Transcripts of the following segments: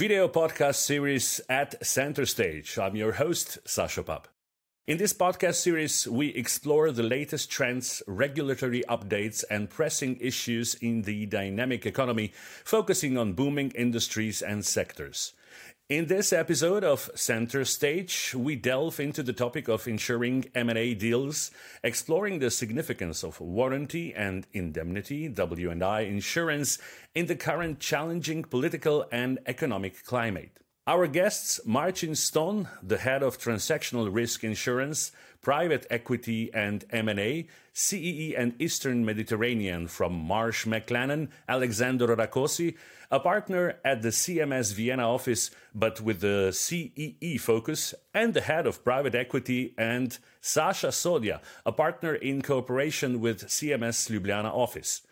video podcast series at CEEnter Stage. I'm your host, Sasha Papp. In this podcast series, we explore the latest trends, regulatory updates, and pressing issues in the dynamic economy, focusing on booming industries and sectors. In this episode of CEEnter Stage, we delve into the topic of insuring M&A deals, exploring the significance of warranty and indemnity (W&I) insurance in the current challenging political and economic climate. Our guests, Marcin Stoń, the head of transactional risk insurance, private equity and M&A, CEE and Eastern Mediterranean from Marsh McLennan, Alexander Rakosi, a partner at the CMS Vienna office, but with the CEE focus, and the head of private equity, and Saša Sodja, a partner in cooperation with CMS Ljubljana office.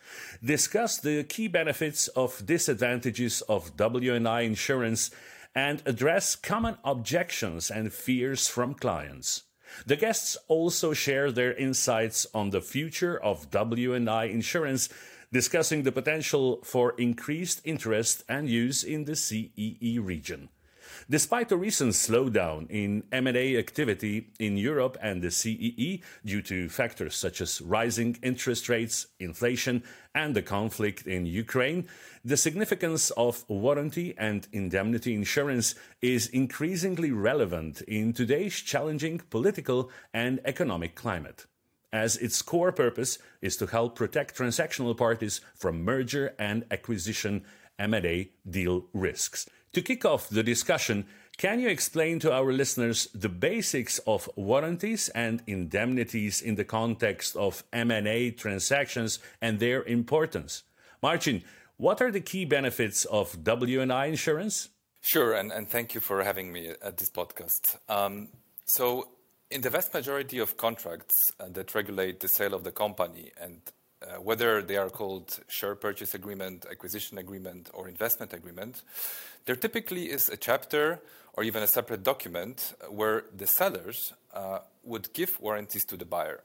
Discuss the key benefits of disadvantages of W&I insurance and address common objections and fears from clients. The guests also share their insights on the future of W&I insurance, discussing the potential for increased interest and use in the CEE region. Despite a recent slowdown in M&A activity in Europe and the CEE due to factors such as rising interest rates, inflation, and the conflict in Ukraine, the significance of warranty and indemnity insurance is increasingly relevant in today's challenging political and economic climate as its core purpose is to help protect transactional parties from merger and acquisition M&A deal risks. To kick off the discussion, can you explain to our listeners the basics of warranties and indemnities in the context of M&A transactions and their importance? Marcin, what are the key benefits of W&I insurance? Sure, and, and thank you for having me at this podcast. Um, so, in the vast majority of contracts uh, that regulate the sale of the company and whether they are called share purchase agreement, acquisition agreement, or investment agreement, there typically is a chapter or even a separate document where the sellers uh, would give warranties to the buyer.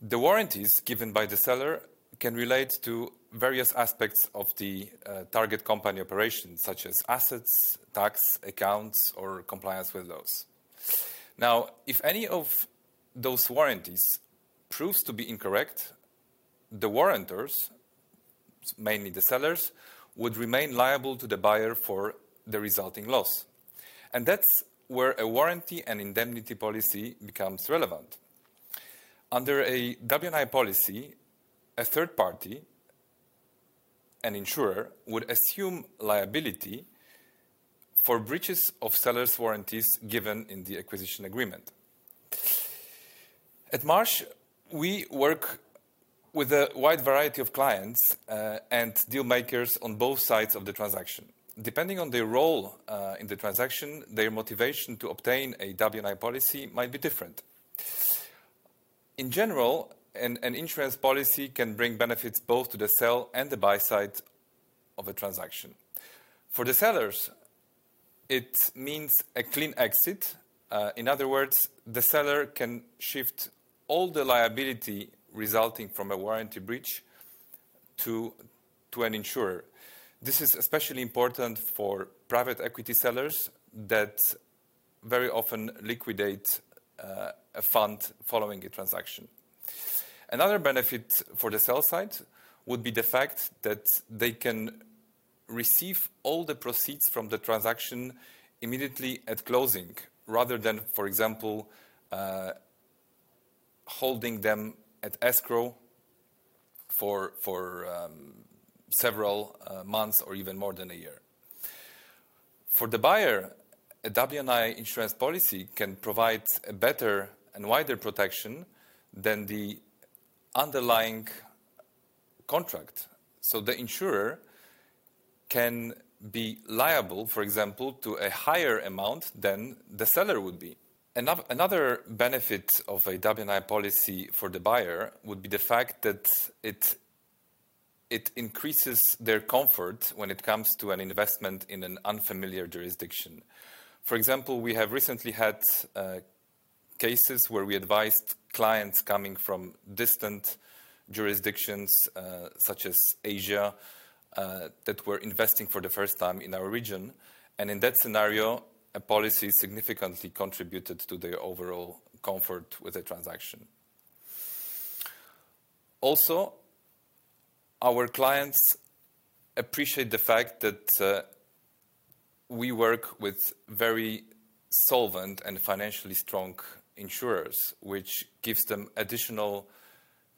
The warranties given by the seller can relate to various aspects of the uh, target company operations, such as assets, tax, accounts, or compliance with those. Now, if any of those warranties proves to be incorrect, the warrantors, mainly the sellers, would remain liable to the buyer for the resulting loss. And that's where a warranty and indemnity policy becomes relevant. Under a W&I policy, a third party, an insurer, would assume liability for breaches of seller's warranties given in the acquisition agreement. At Marsh, we work with a wide variety of clients uh, and deal makers on both sides of the transaction. Depending on their role uh, in the transaction, their motivation to obtain a W&I policy might be different. In general, an, an insurance policy can bring benefits both to the sell and the buy side of a transaction. For the sellers, it means a clean exit. Uh, in other words, the seller can shift all the liability resulting from a warranty breach to, to an insurer. This is especially important for private equity sellers that very often liquidate uh, a fund following a transaction. Another benefit for the sell side would be the fact that they can receive all the proceeds from the transaction immediately at closing, rather than, for example, uh, holding them at escrow for, um, several uh, months or even more than a year. For the buyer, a W&I insurance policy can provide a better and wider protection than the underlying contract. So the insurer can be liable, for example, to a higher amount than the seller would be. Another benefit of a W&I policy for the buyer would be the fact that it it increases their comfort when it comes to an investment in an unfamiliar jurisdiction. For example, we have recently had uh, cases where we advised clients coming from distant jurisdictions uh, such as Asia uh, that were investing for the first time in our region. And in that scenario, a policy significantly contributed to their overall comfort with the transaction. Also, our clients appreciate the fact that uh, we work with very solvent and financially strong insurers, which gives them additional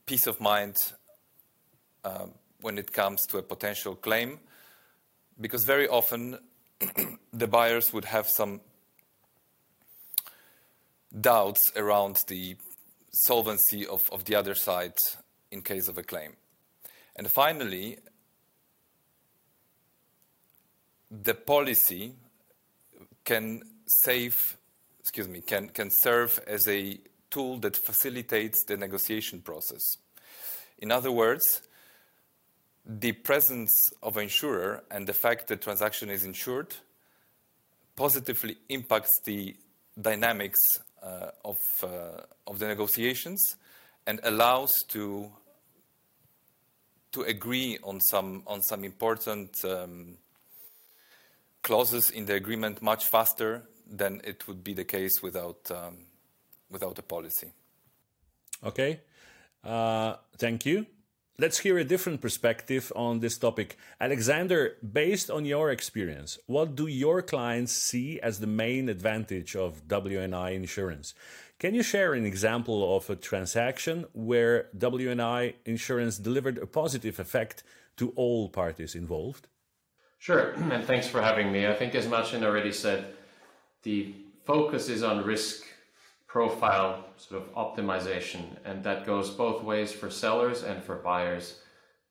peace of mind uh, when it comes to a potential claim, because very often the buyers would have some doubts around the solvency of, the other side in case of a claim. And finally, the policy can save, excuse me, can, can serve as a tool that facilitates the negotiation process. In other words, the presence of an insurer and the fact that transaction is insured positively impacts the dynamics uh, of, uh, of the negotiations and allows to to agree on some on some important um, clauses in the agreement much faster than it would be the case without um, without a policy. Okay, uh, thank you. Let's hear a different perspective on this topic. Alexander, based on your experience, what do your clients see as the main advantage of W&I insurance? Can you share an example of a transaction where W&I insurance delivered a positive effect to all parties involved? Sure, and thanks for having me. I think, as Marcin already said, the focus is on risk profile sort of optimization, and that goes both ways for sellers and for buyers.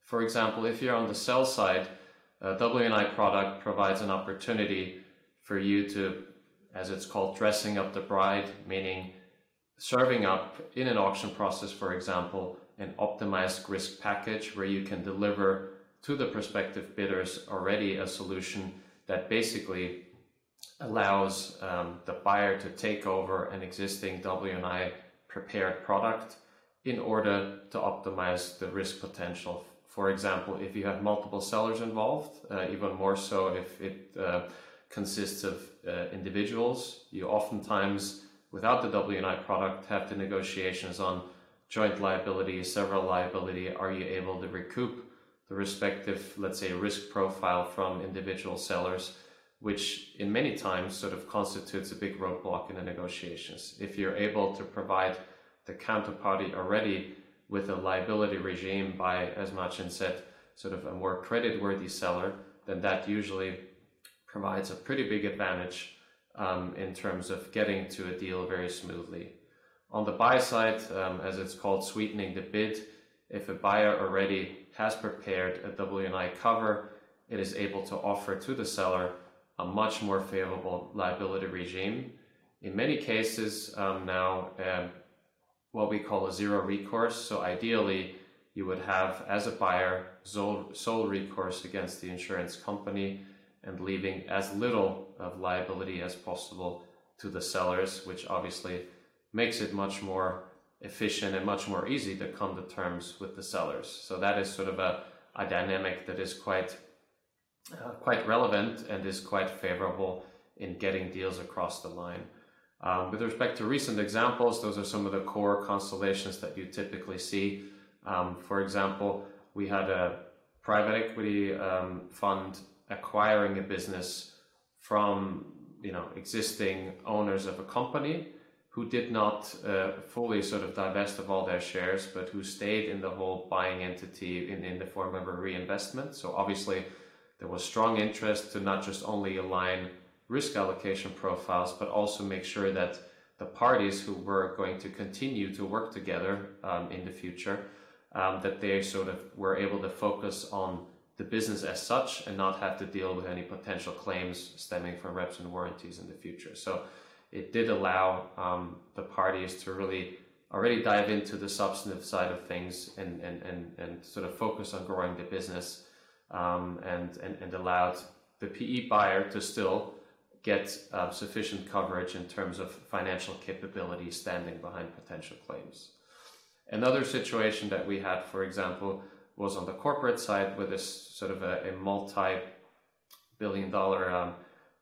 For example, if you're on the sell side, uh, a W&I product provides an opportunity for you to, as it's called, dressing up the bride, meaning serving up in an auction process, for example, an optimized risk package where you can deliver to the prospective bidders already a solution that basically allows um, the buyer to take over an existing W&I prepared product in order to optimize the risk potential. For example, if you have multiple sellers involved, uh, even more so if it uh, consists of uh, individuals, you oftentimes, without the W&I product, have the negotiations on joint liability, several liability. Are you able to recoup the respective, let's say, risk profile from individual sellers? Which in many times sort of constitutes a big roadblock in the negotiations. If you're able to provide the counterparty already with a liability regime by, as Marcin said, sort of a more credit-worthy seller, then that usually provides a pretty big advantage um, in terms of getting to a deal very smoothly. On the buy side, um, as it's called, sweetening the bid, if a buyer already has prepared a W&I cover, it is able to offer to the seller a much more favorable liability regime. In many cases um, now, uh, what we call a zero recourse. So ideally, you would have as a buyer sole, sole recourse against the insurance company and leaving as little of liability as possible to the sellers, which obviously makes it much more efficient and much more easy to come to terms with the sellers. So that is sort of a, a dynamic that is quite uh, quite relevant and is quite favorable in getting deals across the line. Um, with respect to recent examples, those are some of the core constellations that you typically see. Um, for example, we had a private equity um, fund acquiring a business from you know existing owners of a company who did not uh, fully sort of divest of all their shares, but who stayed in the whole buying entity in, in the form of a reinvestment. So obviously there was strong interest to not just only align risk allocation profiles, but also make sure that the parties who were going to continue to work together um, in the future, um, that they sort of were able to focus on the business as such and not have to deal with any potential claims stemming from reps and warranties in the future. So it did allow um, the parties to really already dive into the substantive side of things and, and, and, and sort of focus on growing the business um, and, and, and allowed the PE buyer to still get uh, sufficient coverage in terms of financial capability standing behind potential claims. Another situation that we had, for example, was on the corporate side with this sort of a, a multi billion dollar um,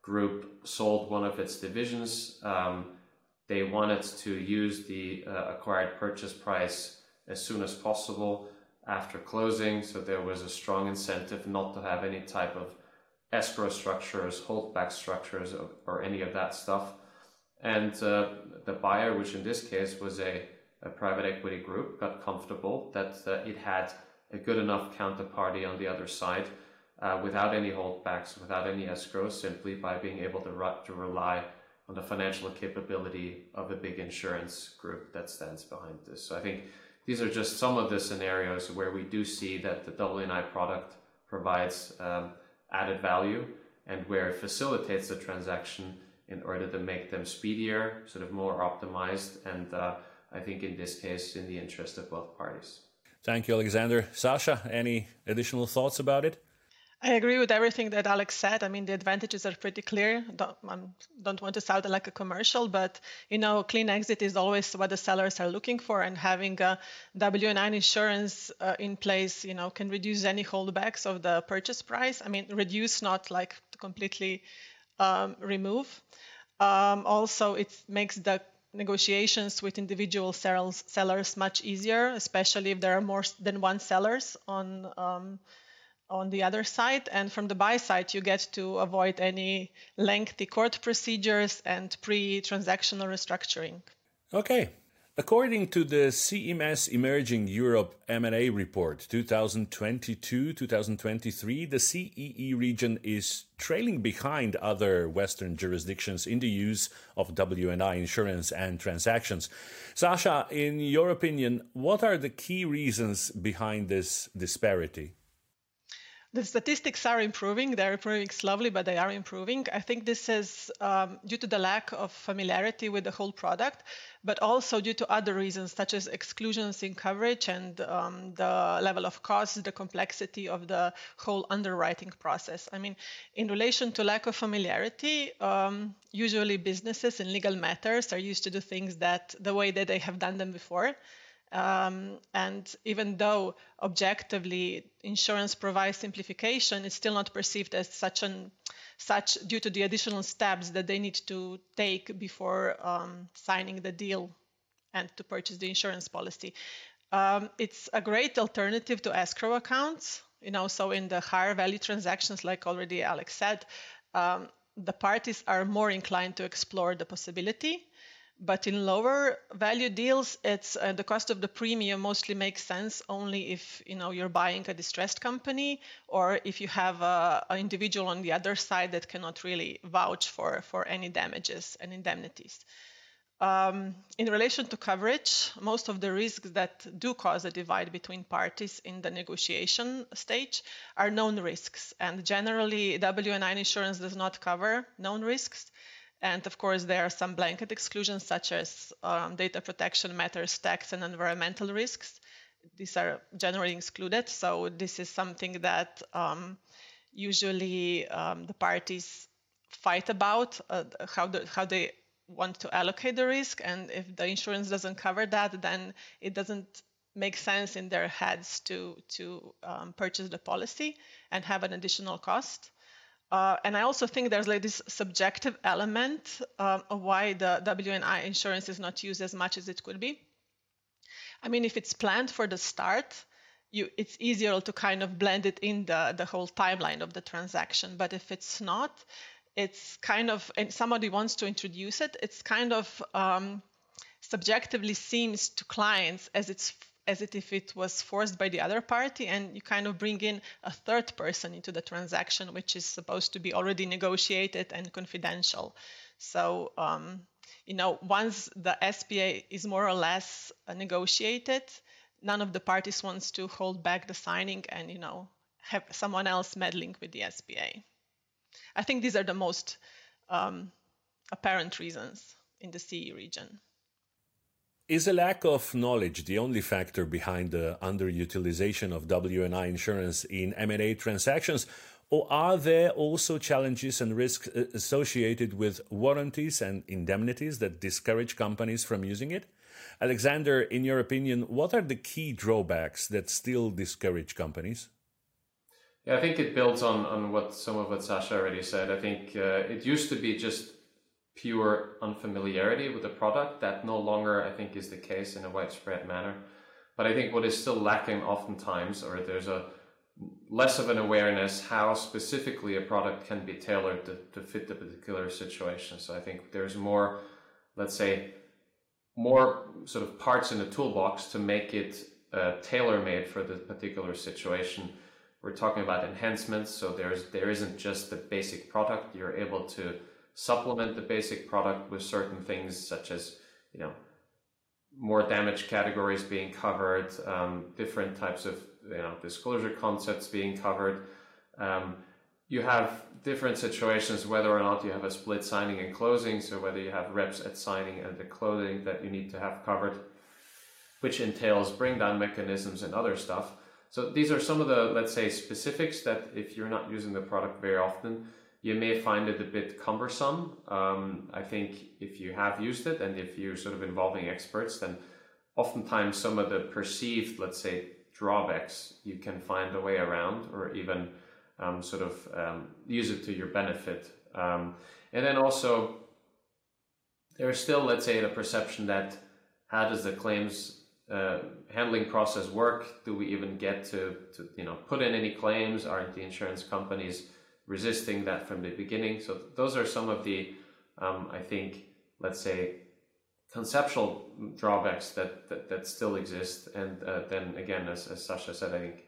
group sold one of its divisions. Um, they wanted to use the uh, acquired purchase price as soon as possible after closing, so there was a strong incentive not to have any type of escrow structures, holdback structures, or, or any of that stuff. And uh, the buyer, which in this case was a, a private equity group, got comfortable that uh, it had a good enough counterparty on the other side uh, without any holdbacks, without any escrow, simply by being able to, re- to rely on the financial capability of a big insurance group that stands behind this. So I think these are just some of the scenarios where we do see that the W&I product provides um, added value and where it facilitates the transaction in order to make them speedier, sort of more optimized, and uh, I think in this case, in the interest of both parties. Thank you, Alexander. Saša, any additional thoughts about it? I agree with everything that Alex said. I mean, the advantages are pretty clear. Don't, I don't want to sound like a commercial, but you know, clean exit is always what the sellers are looking for, and having a W&I insurance uh, in place, you know, can reduce any holdbacks of the purchase price. I mean, reduce, not like completely um, remove. Um, also, it makes the negotiations with individual sellers, sellers much easier, especially if there are more than one sellers on. Um, on the other side. And from the buy side, you get to avoid any lengthy court procedures and pre transactional restructuring. Okay. According to the CMS Emerging Europe M&A report 2022-2023, the CEE region is trailing behind other Western jurisdictions in the use of W&I insurance and transactions. Saša, in your opinion, what are the key reasons behind this disparity? The statistics are improving. They're improving slowly, but they are improving. I think this is um, due to the lack of familiarity with the whole product, but also due to other reasons, such as exclusions in coverage and um, the level of cost, the complexity of the whole underwriting process. I mean, in relation to lack of familiarity, um, usually businesses in legal matters are used to do things that the way that they have done them before. Um, and even though objectively insurance provides simplification, it's still not perceived as such an such due to the additional steps that they need to take before um, signing the deal and to purchase the insurance policy. Um, it's a great alternative to escrow accounts. You know, so in the higher value transactions, like already Alex said, um, the parties are more inclined to explore the possibility but in lower value deals, it's uh, the cost of the premium mostly makes sense only if you know you're buying a distressed company or if you have an individual on the other side that cannot really vouch for for any damages and indemnities. Um, in relation to coverage, most of the risks that do cause a divide between parties in the negotiation stage are known risks, and generally, W&I insurance does not cover known risks. And of course, there are some blanket exclusions such as um, data protection matters, tax, and environmental risks. These are generally excluded. So this is something that um, usually um, the parties fight about uh, how the, how they want to allocate the risk. And if the insurance doesn't cover that, then it doesn't make sense in their heads to to um, purchase the policy and have an additional cost. Uh, and I also think there's like this subjective element um, of why the W&I insurance is not used as much as it could be. I mean, if it's planned for the start, you, it's easier to kind of blend it in the, the whole timeline of the transaction. But if it's not, it's kind of, and somebody wants to introduce it, it's kind of um, subjectively seems to clients as it's as if it was forced by the other party and you kind of bring in a third person into the transaction which is supposed to be already negotiated and confidential. So um, you know once the SPA is more or less uh, negotiated none of the parties wants to hold back the signing and you know have someone else meddling with the SPA i think these are the most um, apparent reasons in the CEE region is a lack of knowledge the only factor behind the underutilization of W&I insurance in M&A transactions, or are there also challenges and risks uh, associated with warranties and indemnities that discourage companies from using it? Alexander, in your opinion, what are the key drawbacks that still discourage companies? Yeah, I think it builds on, on what some of what Saša already said. I think uh, it used to be just pure unfamiliarity with the product. That no longer, I think, is the case in a widespread manner. But I think what is still lacking oftentimes, or there's a less of an awareness how specifically a product can be tailored to, to fit the particular situation. So I think there's more, let's say, more sort of parts in the toolbox to make it uh, tailor made for the particular situation. We're talking about enhancements, so there's there isn't just the basic product. You're able to supplement the basic product with certain things such as you know more damage categories being covered, um, different types of you know disclosure concepts being covered. Um, you have different situations whether or not you have a split signing and closing, so whether you have reps at signing and the closing that you need to have covered, which entails bring down mechanisms and other stuff. So these are some of the let's say specifics that if you're not using the product very often, you may find it a bit cumbersome. Um, I think if you have used it and if you're sort of involving experts, then oftentimes some of the perceived, let's say, drawbacks you can find a way around or even um, sort of um, use it to your benefit. Um, and then also, there's still, let's say, the perception that how does the claims uh, handling process work? Do we even get to, to you know put in any claims? Aren't the insurance companies resisting that from the beginning. So those are some of the, um, I think, let's say, conceptual drawbacks that that, that still exist. And uh, then again, as, as Saša said, I think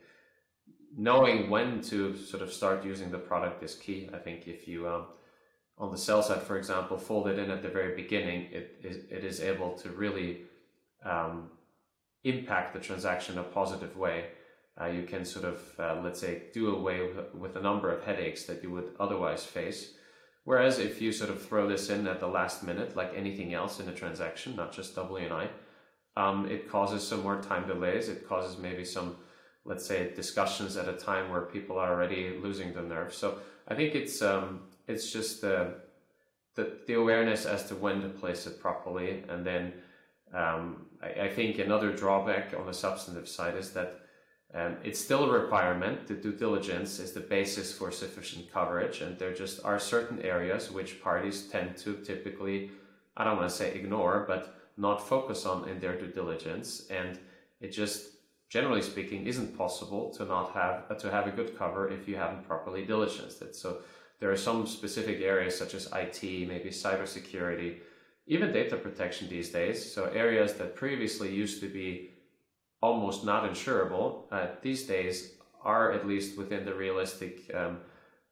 knowing when to sort of start using the product is key. I think if you um, on the sell side, for example, fold it in at the very beginning, it is, it is able to really um, impact the transaction in a positive way uh, you can sort of, uh, let's say, do away with, a number of headaches that you would otherwise face. Whereas if you sort of throw this in at the last minute, like anything else in a transaction, not just W&I, um, it causes some more time delays. It causes maybe some, let's say, discussions at a time where people are already losing the nerve. So I think it's um, it's just the, the the awareness as to when to place it properly, and then um, I, I think another drawback on the substantive side is that um, it's still a requirement. The due diligence is the basis for sufficient coverage, and there just are certain areas which parties tend to typically, I don't want to say ignore, but not focus on in their due diligence. And it just, generally speaking, isn't possible to not have uh, to have a good cover if you haven't properly diligenced it. So there are some specific areas such as IT, maybe cybersecurity, even data protection these days. So areas that previously used to be almost not insurable uh, these days are at least within the realistic um,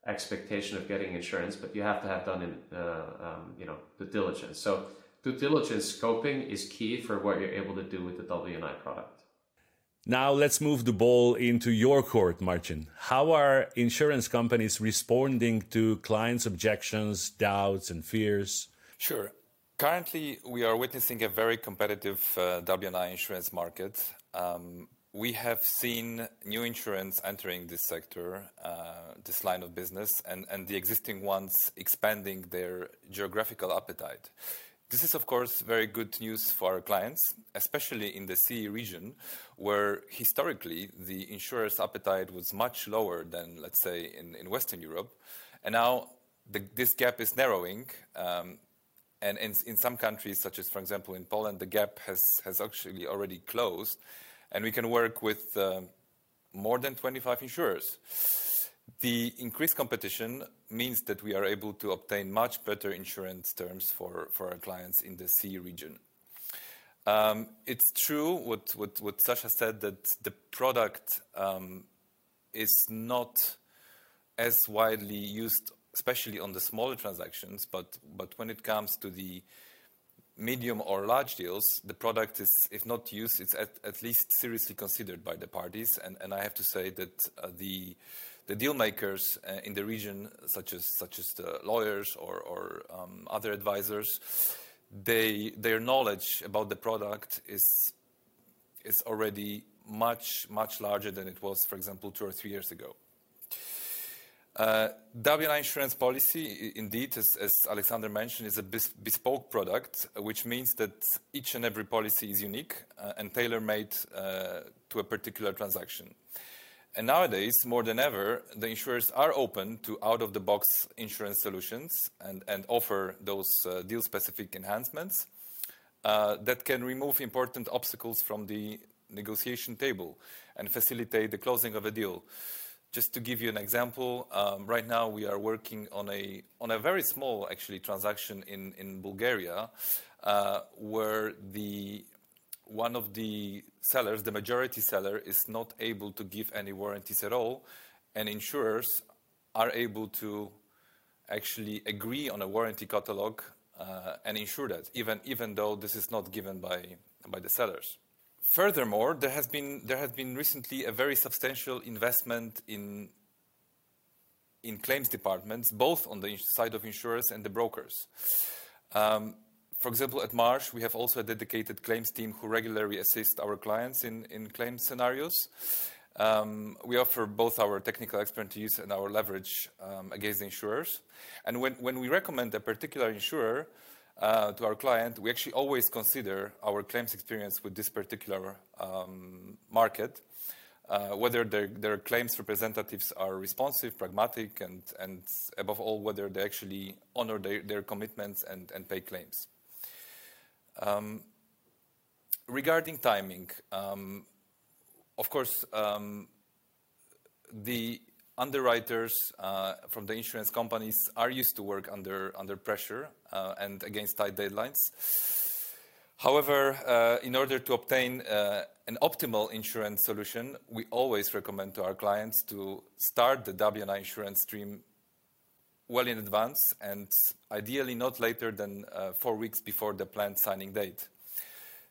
expectation of getting insurance, but you have to have done in, uh, um, you know due diligence. So due diligence scoping is key for what you're able to do with the W&I product. Now let's move the ball into your court, Marcin. How are insurance companies responding to clients' objections, doubts, and fears? Sure. Currently, we are witnessing a very competitive uh, W&I insurance market. Um, we have seen new insurance entering this sector, uh, this line of business, and, the existing ones expanding their geographical appetite. This is, of course, very good news for our clients, especially in the CEE region, where historically the insurer's appetite was much lower than, let's say, in, in Western Europe. And now this gap is narrowing. Um, and in, in, some countries, such as, for example, in Poland, the gap has, has actually already closed and we can work with uh, more than 25 insurers. The increased competition means that we are able to obtain much better insurance terms for, for our clients in the CEE region. Um, it's true what, what, what, Saša said that the product um, is not as widely used, especially on the smaller transactions, but, but when it comes to the medium or large deals, the product is, if not used, it's at, least seriously considered by the parties. And, I have to say that uh, the, the deal makers uh, in the region, such as, such as the lawyers or, um, other advisors, they, their knowledge about the product is, is already much, much larger than it was, for example, two or three years ago. Uh, W&I insurance policy, indeed, as, Alexander mentioned, is a bespoke product, which means that each and every policy is unique uh, and tailor-made uh, to a particular transaction. And nowadays, more than ever, the insurers are open to out-of-the-box insurance solutions and, offer those uh, deal-specific enhancements uh, that can remove important obstacles from the negotiation table and facilitate the closing of a deal. Just to give you an example, um, right now we are working on a, very small, actually, transaction in, Bulgaria, uh, where one of the sellers, the majority seller, is not able to give any warranties at all, and insurers are able to actually agree on a warranty catalog uh, and insure that, even, though this is not given by the sellers. Furthermore, there has been recently a very substantial investment in claims departments, both on the side of insurers and the brokers. Um, for example, at Marsh, we have also a dedicated claims team who regularly assist our clients in, claims scenarios. Um, we offer both our technical expertise and our leverage um, against the insurers. And when, we recommend a particular insurer, to our client, we actually always consider our claims experience with this particular um, market, uh, whether their, claims representatives are responsive, pragmatic, and, and above all, whether they actually honor their, commitments and, pay claims. Um, regarding timing, um, of course, the underwriters uh, from the insurance companies are used to work under, pressure uh, and against tight deadlines. However, uh, in order to obtain an optimal insurance solution, we always recommend to our clients to start the W&I insurance stream well in advance and ideally not later than four weeks before the planned signing date.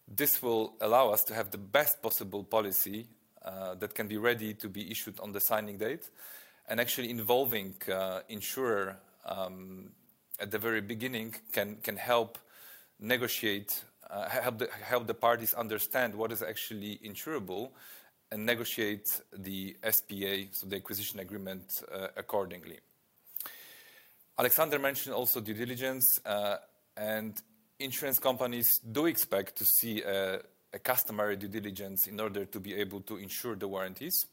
This will allow us to have the best possible policy that can be ready to be issued on the signing date and actually involving uh, insurer um, at the very beginning can, can help negotiate, uh, help, the, help the parties understand what is actually insurable and negotiate the SPA, so the acquisition agreement, uh, accordingly. Alexander mentioned also due diligence, uh, and insurance companies do expect to see a, a customary due diligence in order to be able to insure the warranties.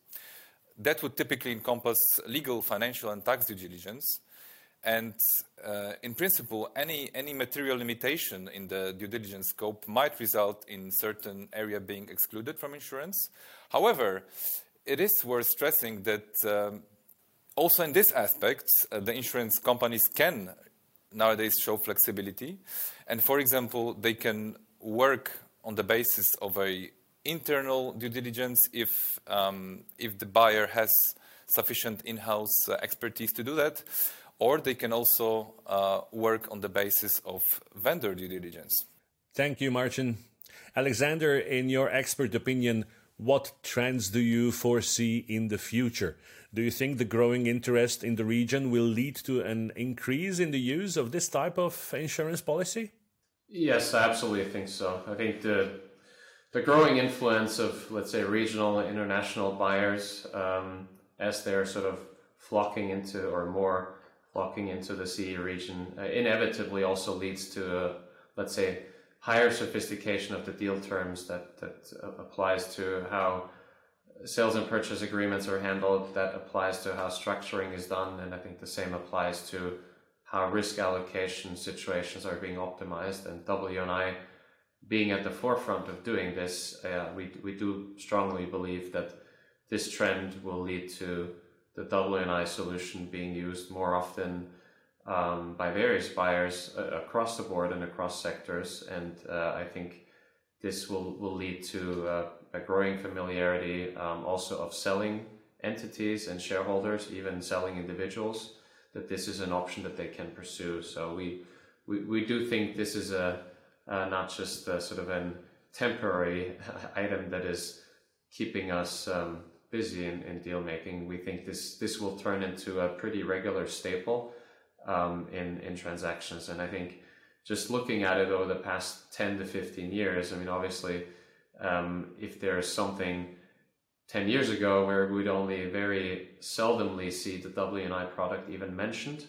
That would typically encompass legal, financial, and tax due diligence. And uh, in principle, any, any material limitation in the due diligence scope might result in certain area being excluded from insurance. However, it is worth stressing that um, also in this aspect, uh, the insurance companies can nowadays show flexibility. And for example, they can work on the basis of a internal due diligence if, um, if the buyer has sufficient in-house uh, expertise to do that, or they can also uh, work on the basis of vendor due diligence. Thank you, Marcin. Alexander, in your expert opinion, what trends do you foresee in the future? Do you think the growing interest in the region will lead to an increase in the use of this type of insurance policy? Yes, absolutely. I think so. I think the the growing influence of, let's say, regional and international buyers um, as they're sort of flocking into or more flocking into the CEE region uh, inevitably also leads to, a, let's say, higher sophistication of the deal terms that, that uh, applies to how sales and purchase agreements are handled, that applies to how structuring is done, and I think the same applies to how risk allocation situations are being optimized. And W&I being at the forefront of doing this, uh, we, we do strongly believe that this trend will lead to the W&I solution being used more often um, by various buyers uh, across the board and across sectors. And uh, I think this will, will lead to uh, a growing familiarity um, also of selling entities and shareholders, even selling individuals, that this is an option that they can pursue. So we, we, we do think this is a not just a, sort of an temporary item that is keeping us um, busy in, in, deal making. We think this this will turn into a pretty regular staple um, in in transactions, and I think just looking at it over the past ten to fifteen years, I mean, obviously, um, if there is something 10 years ago where we'd only very seldomly see the W&I product even mentioned.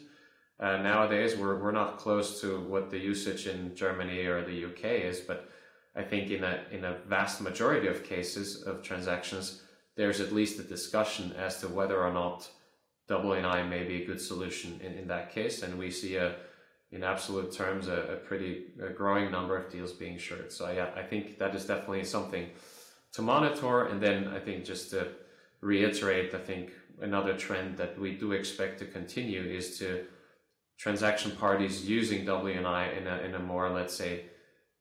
Uh, nowadays, we're, we're not close to what the usage in Germany or the UK is, but I think in a, in a vast majority of cases of transactions, there's at least a discussion as to whether or not W&I may be a good solution in, in that case. And we see a, in absolute terms, a, a pretty a growing number of deals being short. So yeah, I think that is definitely something to monitor. And then I think just to reiterate, I think another trend that we do expect to continue is to transaction parties using W&I in a, in a more, let's say,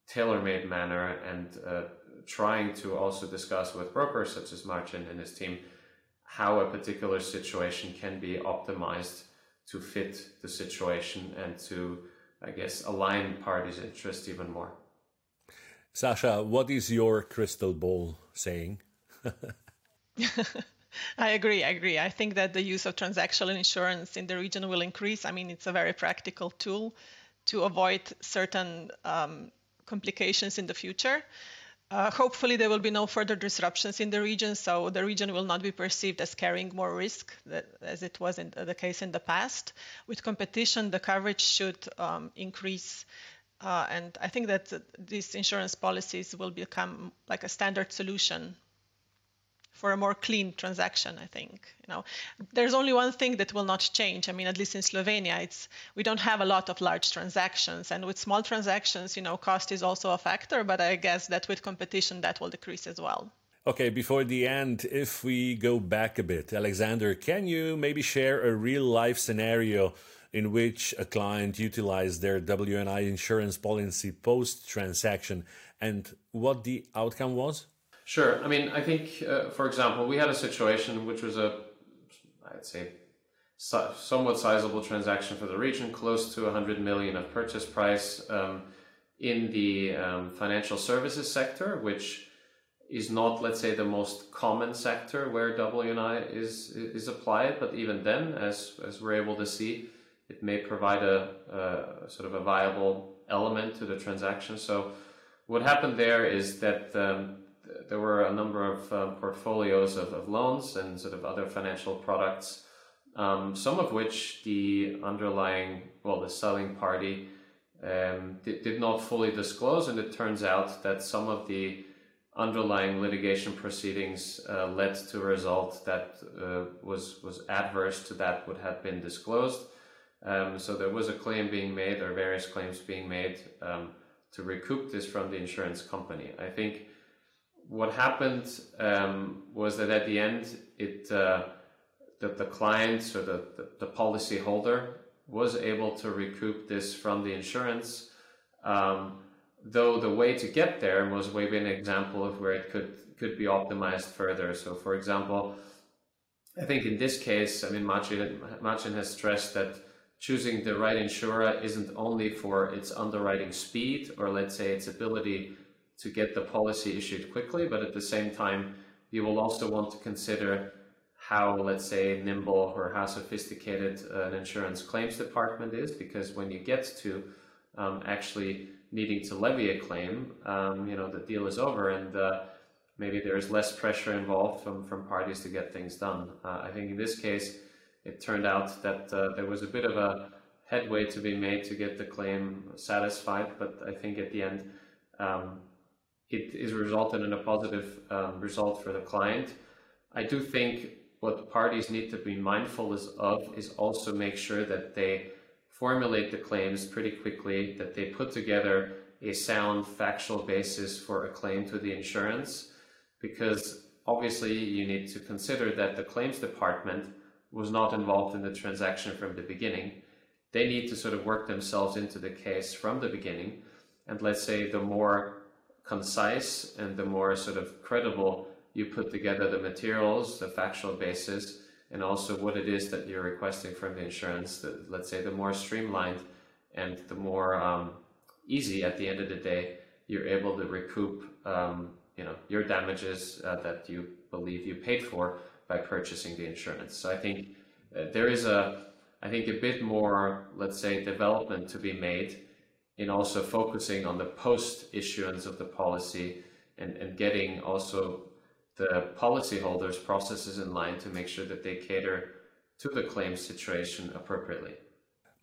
tailor-made manner and uh, trying to also discuss with brokers such as Marcin and his team how a particular situation can be optimized to fit the situation and to, I guess, align parties' interests even more. Saša, what is your crystal ball saying? I agree. I agree. I think that the use of transactional insurance in the region will increase. I mean, it's a very practical tool to avoid certain um, complications in the future. Uh, hopefully, there will be no further disruptions in the region, so the region will not be perceived as carrying more risk that, as it was in the case in the past. With competition, the coverage should um, increase, uh, and I think that these insurance policies will become like a standard solution for a more clean transaction i think you know. There's only one thing that will not change. I mean at least in slovenia it's we don't have a lot of large transactions. And with small transactions you know cost is also a factor but i guess that with competition that will decrease as well. Okay, before the end, if we go back a bit, Alexander, can you maybe share a real life scenario in which a client utilized their W&I insurance policy post transaction and what the outcome was? Sure. I mean, I think, uh, for example, we had a situation which was a, I'd say, somewhat sizable transaction for the region, close to 100 million of purchase price um, in the um, financial services sector, which is not, let's say, the most common sector where W&I is is applied. But even then, as as we're able to see, it may provide a, a sort of a viable element to the transaction. So, what happened there is that um, there were a number of uh, portfolios of, of, loans and sort of other financial products, um, some of which the underlying, well, the selling party um, did, did not fully disclose. And it turns out that some of the underlying litigation proceedings uh, led to a result that uh, was, was adverse to that what had been disclosed. Um, so there was a claim being made, or various claims being made, um, to recoup this from the insurance company. I think what happened um, was that at the end, it uh, the, the client or the, the, the policy holder was able to recoup this from the insurance. Um, though the way to get there was maybe an example of where it could could be optimized further. So, for example, I think in this case, I mean, Marcin, Marcin has stressed that choosing the right insurer isn't only for its underwriting speed or let's say its ability to get the policy issued quickly, but at the same time, you will also want to consider how, let's say, nimble or how sophisticated an insurance claims department is, because when you get to um, actually needing to levy a claim, um, you know, the deal is over and uh, maybe there's less pressure involved from, from parties to get things done. Uh, I think in this case, it turned out that uh, there was a bit of a headway to be made to get the claim satisfied, but I think at the end, um, it is resulted in a positive um, result for the client. I do think what parties need to be mindful is of is also make sure that they formulate the claims pretty quickly, that they put together a sound factual basis for a claim to the insurance, because obviously you need to consider that the claims department was not involved in the transaction from the beginning. They need to sort of work themselves into the case from the beginning. And let's say the more concise and the more sort of credible you put together the materials, the factual basis, and also what it is that you're requesting from the insurance, the, let's say the more streamlined and the more um, easy at the end of the day, you're able to recoup um, you know, your damages uh, that you believe you paid for by purchasing the insurance. So I think uh, there is a, I think a bit more, let's say, development to be made in also focusing on the post issuance of the policy and, and getting also the policyholders processes in line to make sure that they cater to the claim situation appropriately.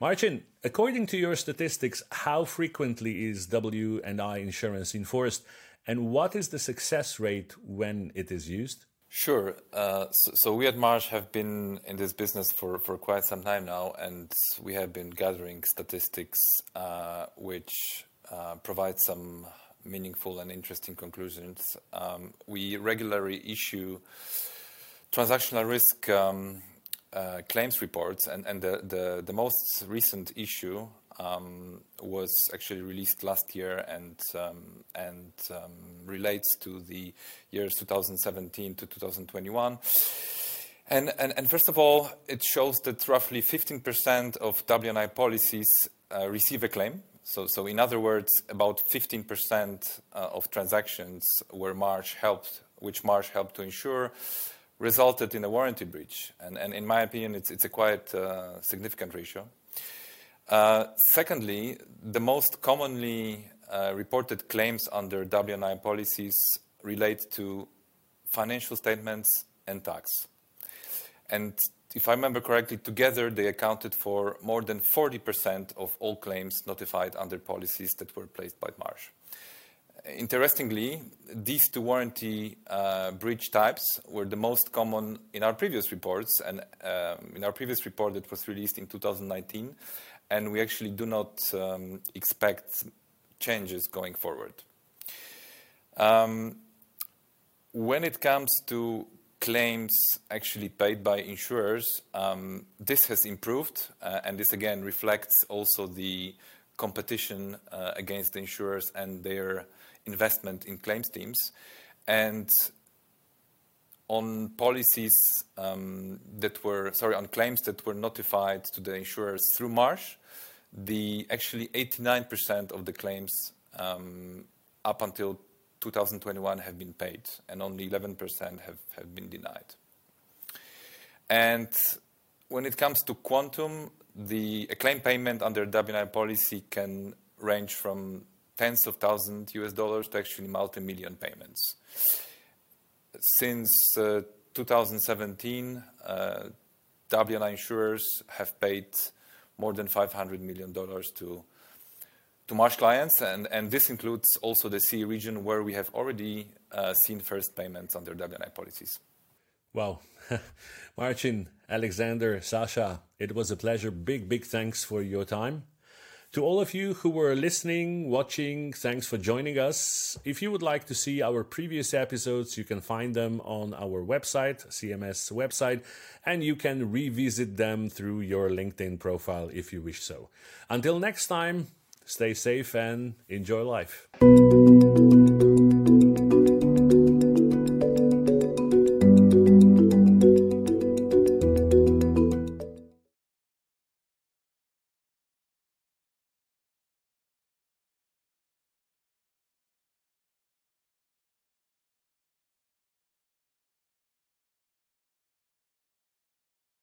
Marcin, according to your statistics, how frequently is W&I insurance enforced and what is the success rate when it is used? Sure. Uh, so, so, we at Marsh have been in this business for, for quite some time now, and we have been gathering statistics uh, which uh, provide some meaningful and interesting conclusions. Um, we regularly issue transactional risk um, uh, claims reports, and, and the, the, the, most recent issue um, was actually released last year and, um, and um, relates to the years 2017 to 2021. And, and, and, first of all, it shows that roughly 15% of W&I policies uh, receive a claim. So, so, in other words, about 15% uh, of transactions where Marsh helped, which Marsh helped to insure, resulted in a warranty breach. And, and in my opinion, it's, it's a quite uh, significant ratio. Uh, secondly, the most commonly uh, reported claims under W&I policies relate to financial statements and tax. And if I remember correctly, together they accounted for more than 40% of all claims notified under policies that were placed by Marsh. Interestingly, these two warranty uh, breach types were the most common in our previous reports, and um, in our previous report that was released in 2019, and we actually do not um, expect changes going forward. Um, when it comes to claims actually paid by insurers, um, this has improved, uh, and this again reflects also the competition uh, against the insurers and their investment in claims teams. And on policies um, that were, sorry, on claims that were notified to the insurers through Marsh, the actually 89% of the claims um, up until 2021 have been paid, and only 11% have, have been denied. And when it comes to quantum, the a claim payment under W&I policy can range from tens of thousands US dollars to actually multi-million payments. Since uh, 2017, uh, W&I insurers have paid more than $500 million to, to Marsh clients, and, this includes also the CEE region where we have already uh, seen first payments under W&I policies. Wow. Marcin, Alexander, Saša, it was a pleasure. Big, big thanks for your time. To all of you who were listening, watching, thanks for joining us. If you would like to see our previous episodes, you can find them on our website, CMS website, and you can revisit them through your LinkedIn profile if you wish so. Until next time, stay safe and enjoy life.